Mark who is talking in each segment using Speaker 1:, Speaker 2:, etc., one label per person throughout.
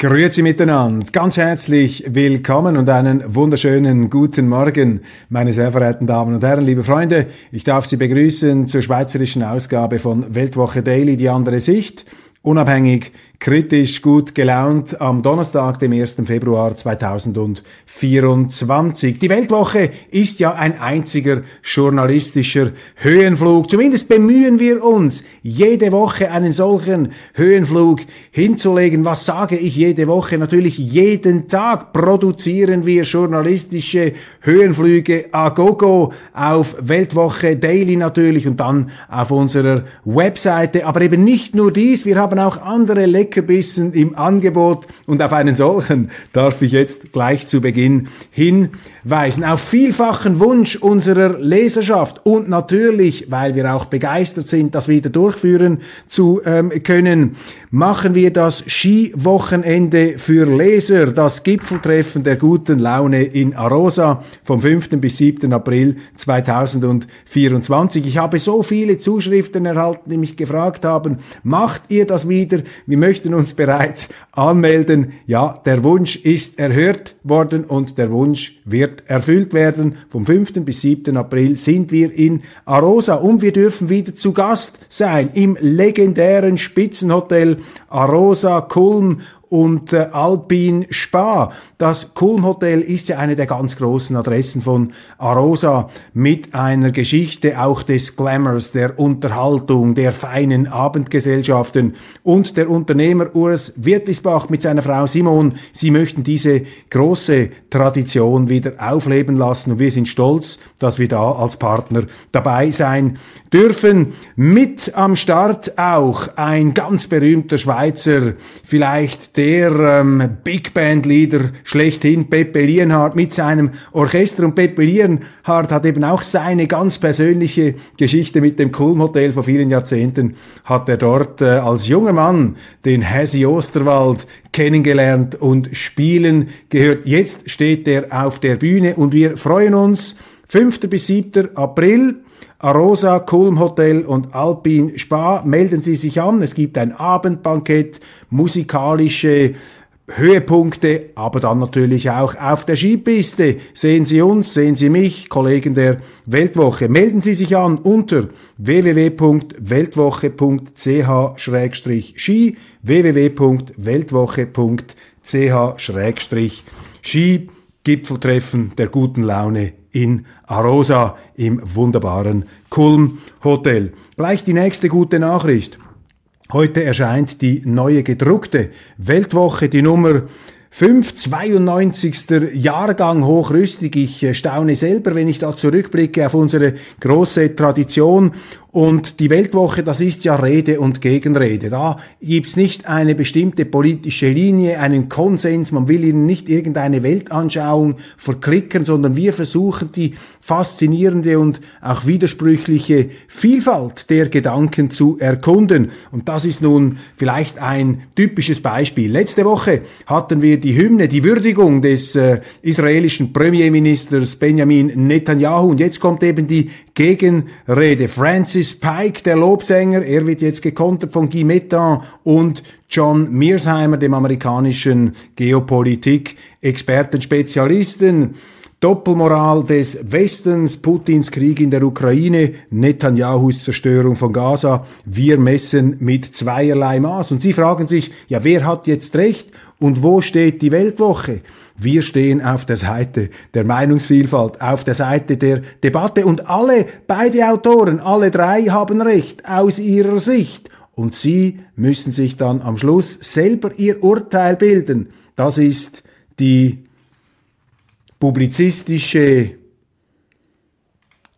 Speaker 1: Grüezi miteinander, ganz herzlich willkommen und einen wunderschönen guten Morgen, meine sehr verehrten Damen und Herren, liebe Freunde. Ich darf Sie begrüßen zur schweizerischen Ausgabe von Weltwoche Daily, die andere Sicht, unabhängig, kritisch gut gelaunt am Donnerstag, dem 1. Februar 2024. Die Weltwoche ist ja ein einziger journalistischer Höhenflug. Zumindest bemühen wir uns, jede Woche einen solchen Höhenflug hinzulegen. Was sage ich jede Woche? Natürlich jeden Tag produzieren wir journalistische Höhenflüge a gogo auf Weltwoche Daily natürlich und dann auf unserer Webseite. Aber eben nicht nur dies, wir haben auch andere Leckerbissen im Angebot und auf einen solchen darf ich jetzt gleich zu Beginn hinweisen. Auf vielfachen Wunsch unserer Leserschaft und natürlich, weil wir auch begeistert sind, das wieder durchführen zu ähm, können, machen wir das Skiwochenende für Leser, das Gipfeltreffen der guten Laune in Arosa vom 5. bis 7. April 2024. Ich habe so viele Zuschriften erhalten, die mich gefragt haben, macht ihr das wieder? Wir möchten uns bereits anmelden. Ja, der Wunsch ist erhört worden und der Wunsch wird erfüllt werden. Vom 5. bis 7. April sind wir in Arosa und wir dürfen wieder zu Gast sein im legendären Spitzenhotel Arosa Kulm und äh, Alpin Spa. Das Kulm Hotel ist ja eine der ganz großen Adressen von Arosa mit einer Geschichte auch des Glamours, der Unterhaltung, der feinen Abendgesellschaften und der Unternehmer Urs Wirtlisbach mit seiner Frau Simon. Sie möchten diese große Tradition wieder aufleben lassen und wir sind stolz, dass wir da als Partner dabei sein dürfen. Mit am Start auch ein ganz berühmter Schweizer, vielleicht der ähm, Big Band Leader schlechthin, Pepe Lienhardt mit seinem Orchester. Und Pepe Lienhardt hat eben auch seine ganz persönliche Geschichte mit dem Kulm Hotel vor vielen Jahrzehnten. Hat er dort äh, als junger Mann den Hesi Osterwald kennengelernt und spielen gehört. Jetzt steht er auf der Bühne und wir freuen uns. 5. bis 7. April Arosa, Kulm Hotel und Alpin Spa. Melden Sie sich an. Es gibt ein Abendbankett, musikalische Höhepunkte, aber dann natürlich auch auf der Skipiste. Sehen Sie uns, sehen Sie mich, Kollegen der Weltwoche. Melden Sie sich an unter www.weltwoche.ch-ski www.weltwoche.ch-ski Gipfeltreffen der guten Laune in Arosa im wunderbaren Kulm Hotel. Gleich die nächste gute Nachricht. Heute erscheint die neue gedruckte Weltwoche, die Nummer 5, 92. Jahrgang hochrüstig. Ich äh, staune selber, wenn ich da zurückblicke auf unsere große Tradition. Und die Weltwoche, das ist ja Rede und Gegenrede. Da gibt's nicht eine bestimmte politische Linie, einen Konsens. Man will ihnen nicht irgendeine Weltanschauung verklicken, sondern wir versuchen die faszinierende und auch widersprüchliche Vielfalt der Gedanken zu erkunden. Und das ist nun vielleicht ein typisches Beispiel. Letzte Woche hatten wir die Hymne, die Würdigung des äh, israelischen Premierministers Benjamin Netanyahu. Und jetzt kommt eben die Gegenrede. Francis Pike, der Lobsänger, er wird jetzt gekontert von Guy Mettan und John Mearsheimer, dem amerikanischen Geopolitik-Experten, Spezialisten. Doppelmoral des Westens, Putins Krieg in der Ukraine, Netanyahus Zerstörung von Gaza. Wir messen mit zweierlei Maß. Und Sie fragen sich, ja, wer hat jetzt recht? Und wo steht die Weltwoche? Wir stehen auf der Seite der Meinungsvielfalt, auf der Seite der Debatte und alle, beide Autoren, alle drei haben recht aus ihrer Sicht. Und Sie müssen sich dann am Schluss selber Ihr Urteil bilden. Das ist die publizistische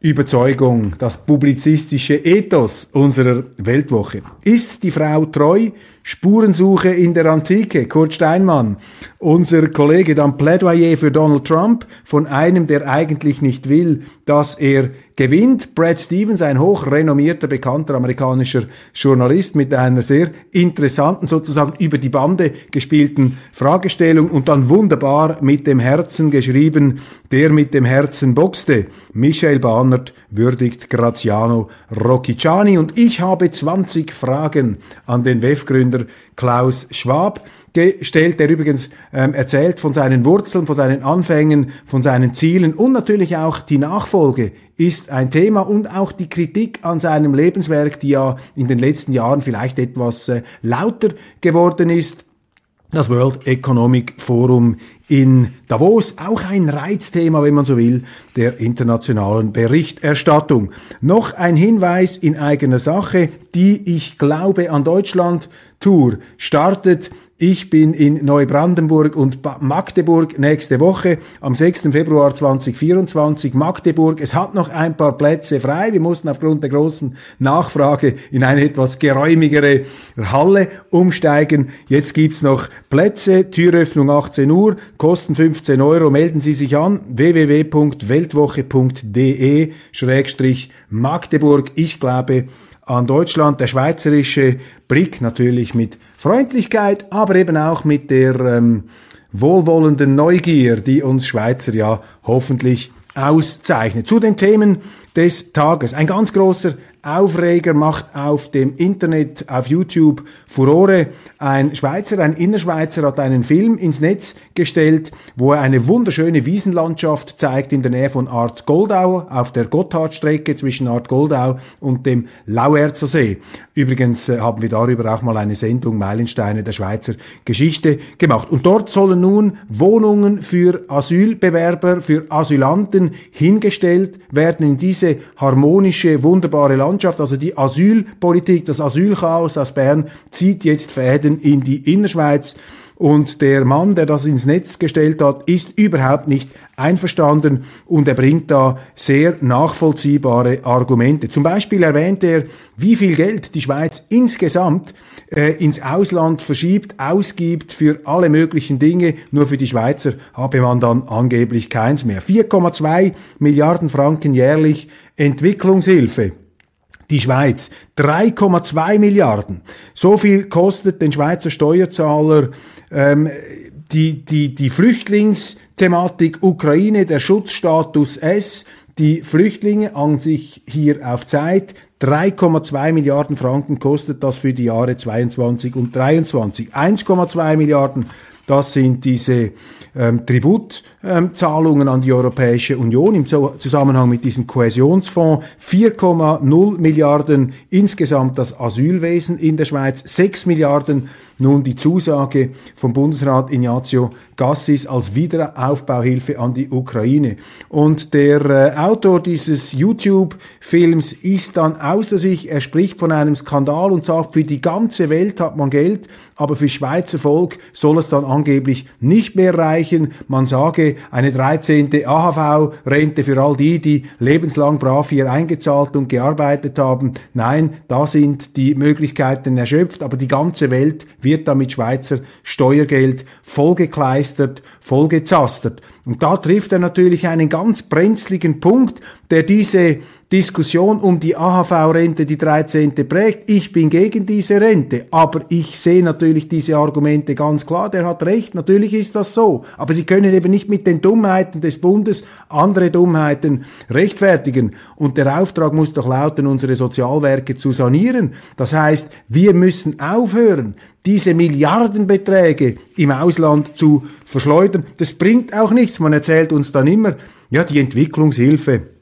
Speaker 1: Überzeugung, das publizistische Ethos unserer Weltwoche. Ist die Frau treu? Spurensuche in der Antike, Kurt Steinmann. Unser Kollege dann Plädoyer für Donald Trump von einem, der eigentlich nicht will, dass er gewinnt. Brad Stevens, ein hochrenommierter, bekannter amerikanischer Journalist mit einer sehr interessanten, sozusagen über die Bande gespielten Fragestellung und dann wunderbar mit dem Herzen geschrieben, der mit dem Herzen boxte. Michael Bahnert würdigt Graziano Rocchiciani und ich habe 20 Fragen an den WEF-Gründer Klaus Schwab gestellt, der übrigens ähm, erzählt von seinen Wurzeln, von seinen Anfängen, von seinen Zielen und natürlich auch die Nachfolge ist ein Thema und auch die Kritik an seinem Lebenswerk, die ja in den letzten Jahren vielleicht etwas äh, lauter geworden ist. Das World Economic Forum in Davos, auch ein Reizthema, wenn man so will, der internationalen Berichterstattung. Noch ein Hinweis in eigener Sache, die ich glaube an Deutschland Tour startet ich bin in Neubrandenburg und Magdeburg nächste Woche am 6. Februar 2024. Magdeburg, es hat noch ein paar Plätze frei. Wir mussten aufgrund der großen Nachfrage in eine etwas geräumigere Halle umsteigen. Jetzt gibt's noch Plätze, Türöffnung 18 Uhr, kosten 15 Euro. Melden Sie sich an www.weltwoche.de-magdeburg. Ich glaube an Deutschland, der schweizerische Blick natürlich mit Freundlichkeit, aber eben auch mit der ähm, wohlwollenden Neugier, die uns Schweizer ja hoffentlich auszeichnet. Zu den Themen des Tages. Ein ganz großer Aufreger macht auf dem Internet, auf YouTube Furore. Ein Schweizer, ein Innerschweizer hat einen Film ins Netz gestellt, wo er eine wunderschöne Wiesenlandschaft zeigt in der Nähe von Art Goldau, auf der Gotthardstrecke zwischen Art Goldau und dem Lauerzer See. Übrigens äh, haben wir darüber auch mal eine Sendung Meilensteine der Schweizer Geschichte gemacht. Und dort sollen nun Wohnungen für Asylbewerber, für Asylanten hingestellt werden in diese harmonische, wunderbare Landschaft Landschaft, also die Asylpolitik, das Asylchaos aus Bern zieht jetzt Fäden in die Innerschweiz. Und der Mann, der das ins Netz gestellt hat, ist überhaupt nicht einverstanden und er bringt da sehr nachvollziehbare Argumente. Zum Beispiel erwähnt er, wie viel Geld die Schweiz insgesamt äh, ins Ausland verschiebt, ausgibt für alle möglichen Dinge. Nur für die Schweizer habe man dann angeblich keins mehr. 4,2 Milliarden Franken jährlich Entwicklungshilfe die Schweiz. 3,2 Milliarden. So viel kostet den Schweizer Steuerzahler ähm, die, die, die Flüchtlingsthematik Ukraine, der Schutzstatus S, die Flüchtlinge an sich hier auf Zeit. 3,2 Milliarden Franken kostet das für die Jahre 22 und 23. 1,2 Milliarden das sind diese ähm, Tributzahlungen ähm, an die Europäische Union im Zusammenhang mit diesem Kohäsionsfonds. 4,0 Milliarden insgesamt das Asylwesen in der Schweiz, 6 Milliarden nun die Zusage vom Bundesrat Ignazio Gassis als Wiederaufbauhilfe an die Ukraine. Und der äh, Autor dieses YouTube-Films ist dann außer sich, er spricht von einem Skandal und sagt, für die ganze Welt hat man Geld, aber für Schweizer Volk soll es dann angeblich nicht mehr reichen. Man sage, eine 13. AHV-Rente für all die, die lebenslang brav hier eingezahlt und gearbeitet haben. Nein, da sind die Möglichkeiten erschöpft, aber die ganze Welt wird damit Schweizer Steuergeld vollgekleistert, vollgezastert. Und da trifft er natürlich einen ganz brenzligen Punkt, der diese Diskussion um die AHV-Rente, die 13. prägt. Ich bin gegen diese Rente, aber ich sehe natürlich diese Argumente ganz klar. Der hat recht, natürlich ist das so. Aber Sie können eben nicht mit den Dummheiten des Bundes andere Dummheiten rechtfertigen. Und der Auftrag muss doch lauten, unsere Sozialwerke zu sanieren. Das heißt, wir müssen aufhören, diese Milliardenbeträge im Ausland zu verschleudern. Das bringt auch nichts. Man erzählt uns dann immer, ja, die Entwicklungshilfe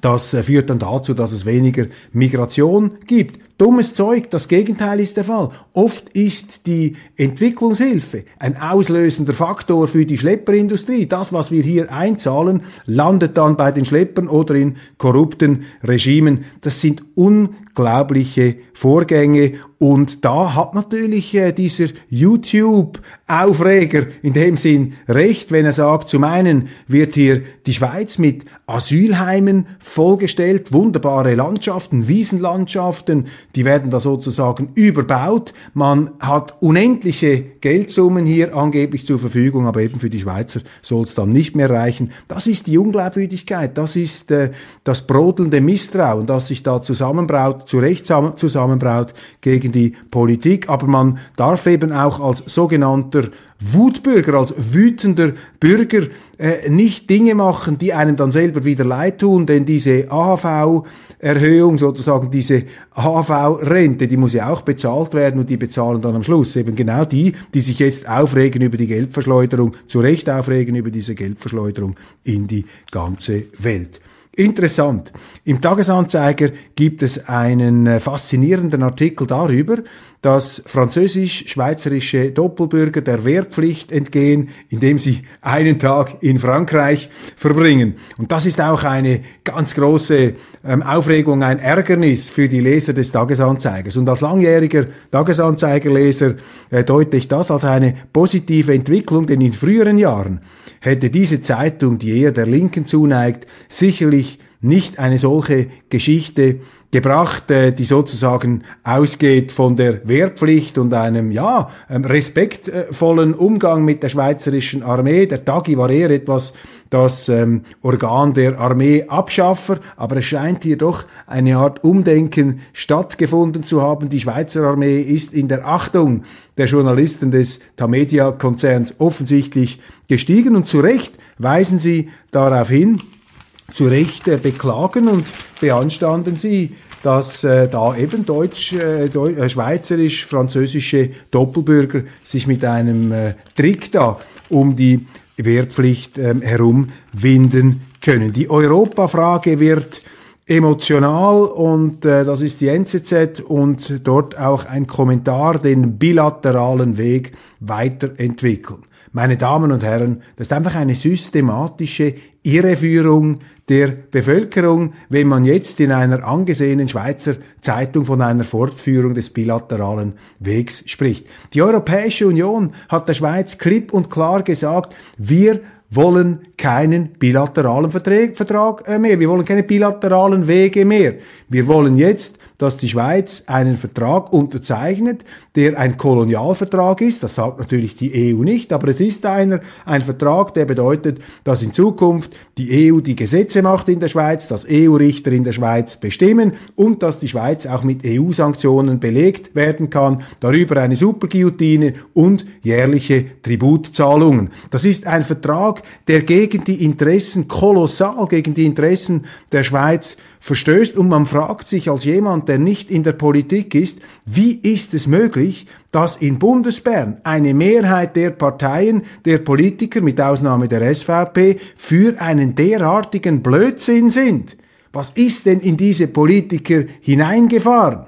Speaker 1: Das äh, führt dann dazu, dass es weniger Migration gibt. Dummes Zeug, das Gegenteil ist der Fall. Oft ist die Entwicklungshilfe ein auslösender Faktor für die Schlepperindustrie. Das, was wir hier einzahlen, landet dann bei den Schleppern oder in korrupten Regimen. Das sind unglaubliche Vorgänge und da hat natürlich äh, dieser YouTube-Aufreger in dem Sinn recht, wenn er sagt, zum einen wird hier die Schweiz mit Asylheimen vollgestellt, wunderbare Landschaften, Wiesenlandschaften, die werden da sozusagen überbaut. Man hat unendliche Geldsummen hier angeblich zur Verfügung, aber eben für die Schweizer soll es dann nicht mehr reichen. Das ist die Unglaubwürdigkeit, das ist äh, das brodelnde Misstrauen, das sich da zusammenbraut, zu Recht zusammenbraut gegen die Politik. Aber man darf eben auch als sogenannter Wutbürger, als wütender Bürger äh, nicht Dinge machen, die einem dann selber wieder leid tun, denn diese AHV-Erhöhung, sozusagen diese AHV-Rente, die muss ja auch bezahlt werden und die bezahlen dann am Schluss eben genau die, die sich jetzt aufregen über die Geldverschleuderung, zu Recht aufregen über diese Geldverschleuderung in die ganze Welt. Interessant. Im Tagesanzeiger gibt es einen äh, faszinierenden Artikel darüber, dass französisch-schweizerische Doppelbürger der Wehrpflicht entgehen, indem sie einen Tag in Frankreich verbringen. Und das ist auch eine ganz große ähm, Aufregung, ein Ärgernis für die Leser des Tagesanzeigers. Und als langjähriger Tagesanzeigerleser äh, deute ich das als eine positive Entwicklung, denn in früheren Jahren hätte diese Zeitung, die eher der Linken zuneigt, sicherlich nicht eine solche Geschichte gebracht, äh, die sozusagen ausgeht von der Wehrpflicht und einem, ja, ähm, respektvollen Umgang mit der schweizerischen Armee. Der Tagi war eher etwas das ähm, Organ der Armeeabschaffer, aber es scheint hier doch eine Art Umdenken stattgefunden zu haben. Die Schweizer Armee ist in der Achtung der Journalisten des Tamedia-Konzerns offensichtlich gestiegen und zu Recht weisen sie darauf hin, zu Recht äh, beklagen und beanstanden sie, dass äh, da eben deutsch, äh, Deu äh, schweizerisch-französische Doppelbürger sich mit einem äh, Trick da um die Wehrpflicht ähm, herumwinden können. Die Europafrage wird emotional und äh, das ist die NZZ und dort auch ein Kommentar den bilateralen Weg weiterentwickeln. Meine Damen und Herren, das ist einfach eine systematische Irreführung der Bevölkerung, wenn man jetzt in einer angesehenen Schweizer Zeitung von einer Fortführung des bilateralen Wegs spricht. Die Europäische Union hat der Schweiz klipp und klar gesagt, wir wollen keinen bilateralen Vertrag äh, mehr. Wir wollen keine bilateralen Wege mehr. Wir wollen jetzt dass die Schweiz einen Vertrag unterzeichnet, der ein Kolonialvertrag ist. Das sagt natürlich die EU nicht, aber es ist einer, ein Vertrag, der bedeutet, dass in Zukunft die EU die Gesetze macht in der Schweiz, dass EU-Richter in der Schweiz bestimmen und dass die Schweiz auch mit EU-Sanktionen belegt werden kann, darüber eine Superguillotine und jährliche Tributzahlungen. Das ist ein Vertrag, der gegen die Interessen, kolossal gegen die Interessen der Schweiz verstößt und man fragt sich als jemand, der nicht in der Politik ist, wie ist es möglich, dass in Bundesbern eine Mehrheit der Parteien, der Politiker mit Ausnahme der SVP für einen derartigen Blödsinn sind? Was ist denn in diese Politiker hineingefahren?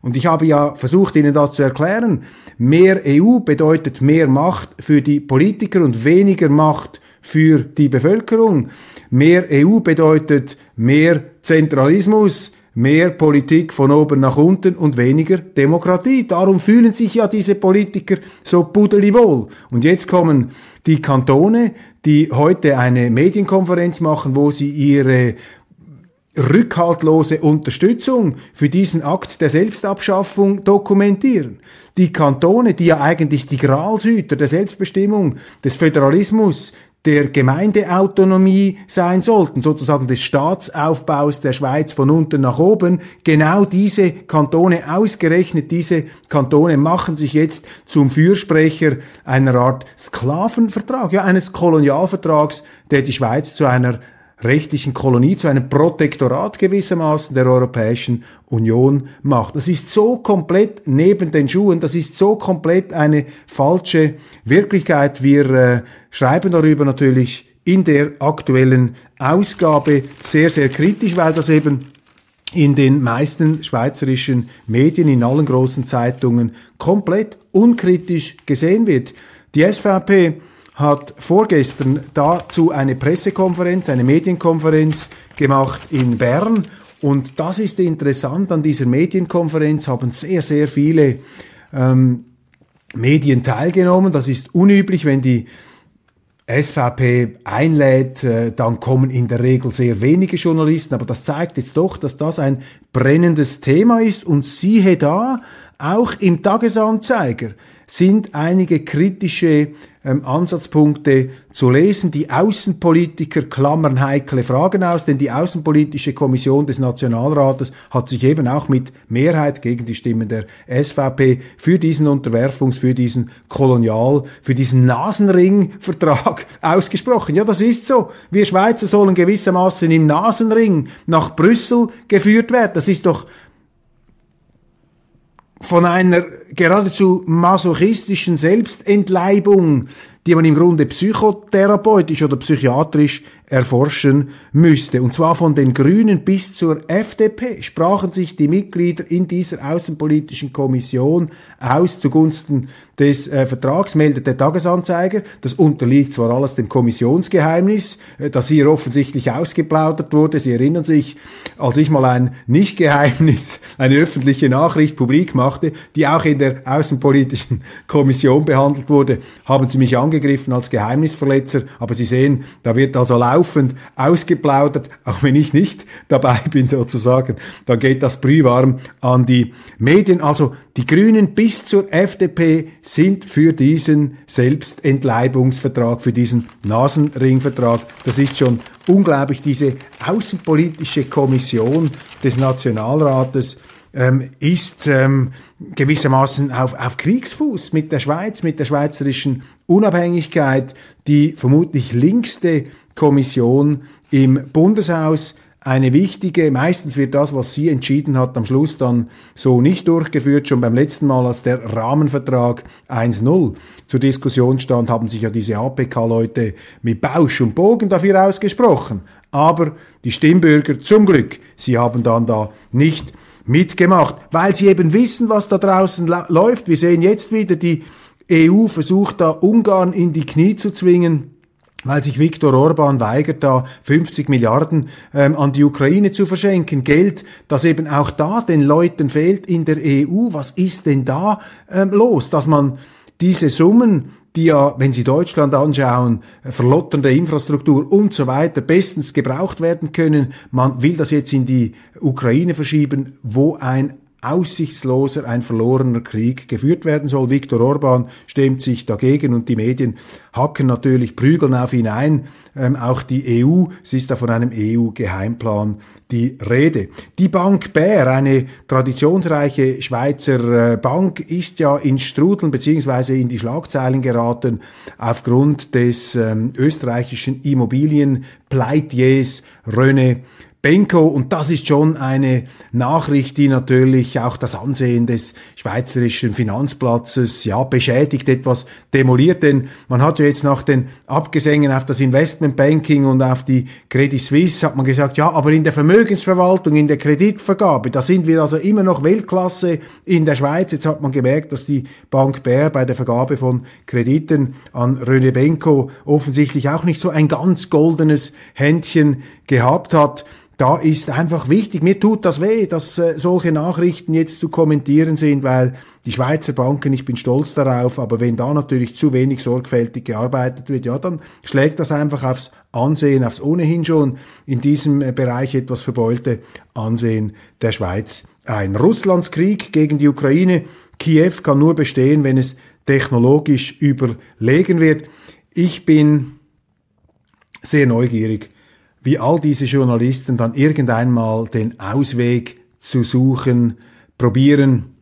Speaker 1: Und ich habe ja versucht, Ihnen das zu erklären. Mehr EU bedeutet mehr Macht für die Politiker und weniger Macht für die Bevölkerung. Mehr EU bedeutet mehr Zentralismus, mehr Politik von oben nach unten und weniger Demokratie. Darum fühlen sich ja diese Politiker so pudelwohl. Und jetzt kommen die Kantone, die heute eine Medienkonferenz machen, wo sie ihre rückhaltlose Unterstützung für diesen Akt der Selbstabschaffung dokumentieren. Die Kantone, die ja eigentlich die Gralshüter der Selbstbestimmung, des Föderalismus, der Gemeindeautonomie sein sollten, sozusagen des Staatsaufbaus der Schweiz von unten nach oben. Genau diese Kantone, ausgerechnet diese Kantone machen sich jetzt zum Fürsprecher einer Art Sklavenvertrag, ja, eines Kolonialvertrags, der die Schweiz zu einer rechtlichen Kolonie, zu einem Protektorat gewissermaßen der Europäischen Union macht. Das ist so komplett neben den Schuhen, das ist so komplett eine falsche Wirklichkeit. Wir äh, schreiben darüber natürlich in der aktuellen Ausgabe sehr, sehr kritisch, weil das eben in den meisten schweizerischen Medien, in allen großen Zeitungen komplett unkritisch gesehen wird. Die SVP hat vorgestern dazu eine Pressekonferenz, eine Medienkonferenz gemacht in Bern. Und das ist interessant, an dieser Medienkonferenz haben sehr, sehr viele ähm, Medien teilgenommen. Das ist unüblich, wenn die SVP einlädt, äh, dann kommen in der Regel sehr wenige Journalisten, aber das zeigt jetzt doch, dass das ein brennendes Thema ist und siehe da, auch im Tagesanzeiger sind einige kritische ähm, Ansatzpunkte zu lesen. Die Außenpolitiker klammern heikle Fragen aus, denn die Außenpolitische Kommission des Nationalrates hat sich eben auch mit Mehrheit gegen die Stimmen der SVP für diesen Unterwerfungs-, für diesen Kolonial-, für diesen Nasenring-Vertrag ausgesprochen. Ja, das ist so. Wir Schweizer sollen gewissermaßen im Nasenring nach Brüssel geführt werden. Das ist doch von einer geradezu masochistischen Selbstentleibung, die man im Grunde psychotherapeutisch oder psychiatrisch erforschen müsste. Und zwar von den Grünen bis zur FDP sprachen sich die Mitglieder in dieser außenpolitischen Kommission aus zugunsten des äh, Vertrags, meldet der Tagesanzeiger. Das unterliegt zwar alles dem Kommissionsgeheimnis, äh, das hier offensichtlich ausgeplaudert wurde. Sie erinnern sich, als ich mal ein Nichtgeheimnis, eine öffentliche Nachricht publik machte, die auch in der außenpolitischen Kommission behandelt wurde, haben Sie mich angegriffen als Geheimnisverletzer. Aber Sie sehen, da wird also laufend ausgeplaudert, auch wenn ich nicht dabei bin sozusagen. Dann geht das brühwarm an die Medien. Also die Grünen bis zur FDP sind für diesen Selbstentleibungsvertrag, für diesen Nasenringvertrag. Das ist schon unglaublich, diese außenpolitische Kommission des Nationalrates ähm, ist ähm, gewissermaßen auf, auf Kriegsfuß mit der Schweiz, mit der schweizerischen Unabhängigkeit, die vermutlich linkste Kommission im Bundeshaus eine wichtige, meistens wird das, was sie entschieden hat, am Schluss dann so nicht durchgeführt. Schon beim letzten Mal, als der Rahmenvertrag 1.0 zur Diskussion stand, haben sich ja diese APK-Leute mit Bausch und Bogen dafür ausgesprochen. Aber die Stimmbürger, zum Glück, sie haben dann da nicht mitgemacht, weil sie eben wissen, was da draußen läuft. Wir sehen jetzt wieder, die EU versucht da Ungarn in die Knie zu zwingen weil sich Viktor Orban weigert, da 50 Milliarden ähm, an die Ukraine zu verschenken. Geld, das eben auch da den Leuten fehlt in der EU. Was ist denn da ähm, los, dass man diese Summen, die ja, wenn Sie Deutschland anschauen, verlotternde Infrastruktur und so weiter, bestens gebraucht werden können, man will das jetzt in die Ukraine verschieben, wo ein aussichtsloser, ein verlorener Krieg geführt werden soll. Viktor Orban stemmt sich dagegen und die Medien hacken natürlich, prügeln auf ihn ein. Ähm, auch die EU, es ist da von einem EU-Geheimplan die Rede. Die Bank Bär, eine traditionsreiche Schweizer äh, Bank, ist ja in Strudeln beziehungsweise in die Schlagzeilen geraten aufgrund des ähm, österreichischen Immobilienpleitiers Röne Benko. Und das ist schon eine Nachricht, die natürlich auch das Ansehen des schweizerischen Finanzplatzes ja beschädigt, etwas demoliert. Denn man hat ja jetzt nach den Abgesängen auf das Investmentbanking und auf die Credit Suisse hat man gesagt, ja, aber in der Vermögensverwaltung, in der Kreditvergabe, da sind wir also immer noch Weltklasse in der Schweiz. Jetzt hat man gemerkt, dass die Bank Bär bei der Vergabe von Krediten an Röne Benko offensichtlich auch nicht so ein ganz goldenes Händchen gehabt hat. Da ist einfach wichtig, mir tut das weh, dass äh, solche Nachrichten jetzt zu kommentieren sind, weil die Schweizer Banken, ich bin stolz darauf, aber wenn da natürlich zu wenig sorgfältig gearbeitet wird, ja, dann schlägt das einfach aufs Ansehen, aufs ohnehin schon in diesem äh, Bereich etwas verbeulte Ansehen der Schweiz ein. Russlands Krieg gegen die Ukraine, Kiew kann nur bestehen, wenn es technologisch überlegen wird. Ich bin sehr neugierig, wie all diese Journalisten dann irgendeinmal den Ausweg zu suchen, probieren,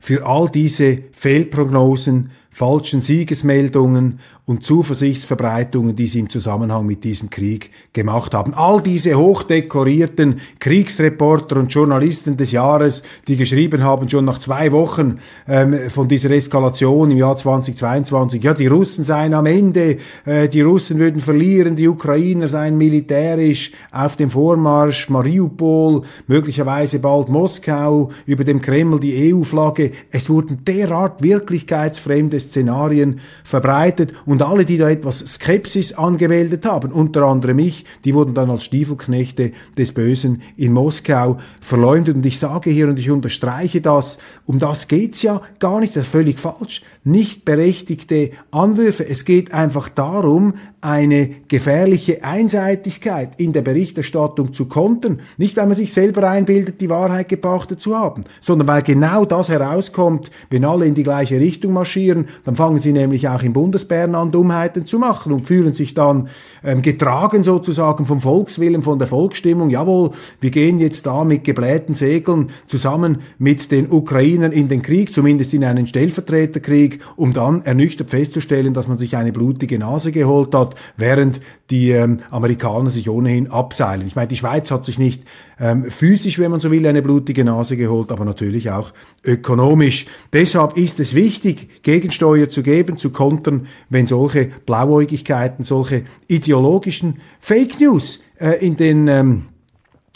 Speaker 1: für all diese Fehlprognosen, falschen Siegesmeldungen und Zuversichtsverbreitungen, die sie im Zusammenhang mit diesem Krieg gemacht haben. All diese hochdekorierten Kriegsreporter und Journalisten des Jahres, die geschrieben haben, schon nach zwei Wochen ähm, von dieser Eskalation im Jahr 2022, ja, die Russen seien am Ende, äh, die Russen würden verlieren, die Ukrainer seien militärisch auf dem Vormarsch, Mariupol, möglicherweise bald Moskau, über dem Kreml die EU-Flagge. Es wurden derart wirklichkeitsfremde Szenarien verbreitet und alle, die da etwas Skepsis angemeldet haben, unter anderem ich, die wurden dann als Stiefelknechte des Bösen in Moskau verleumdet. Und ich sage hier und ich unterstreiche das, um das geht's ja gar nicht, das ist völlig falsch. Nicht berechtigte Anwürfe. Es geht einfach darum, eine gefährliche Einseitigkeit in der Berichterstattung zu kontern. Nicht, weil man sich selber einbildet, die Wahrheit gebracht zu haben, sondern weil genau das herauskommt, wenn alle in die gleiche Richtung marschieren, dann fangen sie nämlich auch in Bundesbären an, Dummheiten zu machen und fühlen sich dann ähm, getragen sozusagen vom Volkswillen, von der Volksstimmung. Jawohl, wir gehen jetzt da mit geblähten Segeln zusammen mit den Ukrainern in den Krieg, zumindest in einen Stellvertreterkrieg, um dann ernüchtert festzustellen, dass man sich eine blutige Nase geholt hat während die ähm, Amerikaner sich ohnehin abseilen. Ich meine, die Schweiz hat sich nicht ähm, physisch, wenn man so will, eine blutige Nase geholt, aber natürlich auch ökonomisch. Deshalb ist es wichtig, Gegensteuer zu geben, zu kontern, wenn solche Blauäugigkeiten, solche ideologischen Fake News äh, in den ähm,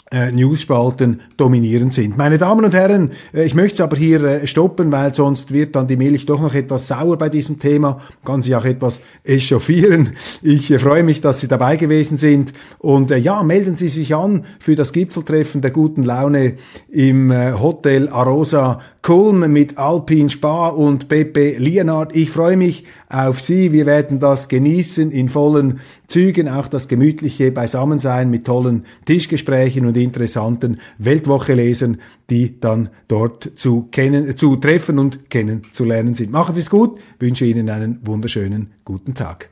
Speaker 1: äh, Newsspalten dominierend sind. Meine Damen und Herren, äh, ich möchte es aber hier äh, stoppen, weil sonst wird dann die Milch doch noch etwas sauer bei diesem Thema, kann sich auch etwas echauffieren. Ich äh, freue mich, dass Sie dabei gewesen sind und ja, melden Sie sich an für das Gipfeltreffen der guten Laune im Hotel Arosa Kulm mit Alpin Spa und Pepe Lienard. Ich freue mich auf Sie. Wir werden das genießen in vollen Zügen, auch das gemütliche Beisammensein mit tollen Tischgesprächen und interessanten Weltwoche-Lesern, die dann dort zu kennen, zu treffen und kennenzulernen sind. Machen Sie es gut, wünsche Ihnen einen wunderschönen guten Tag.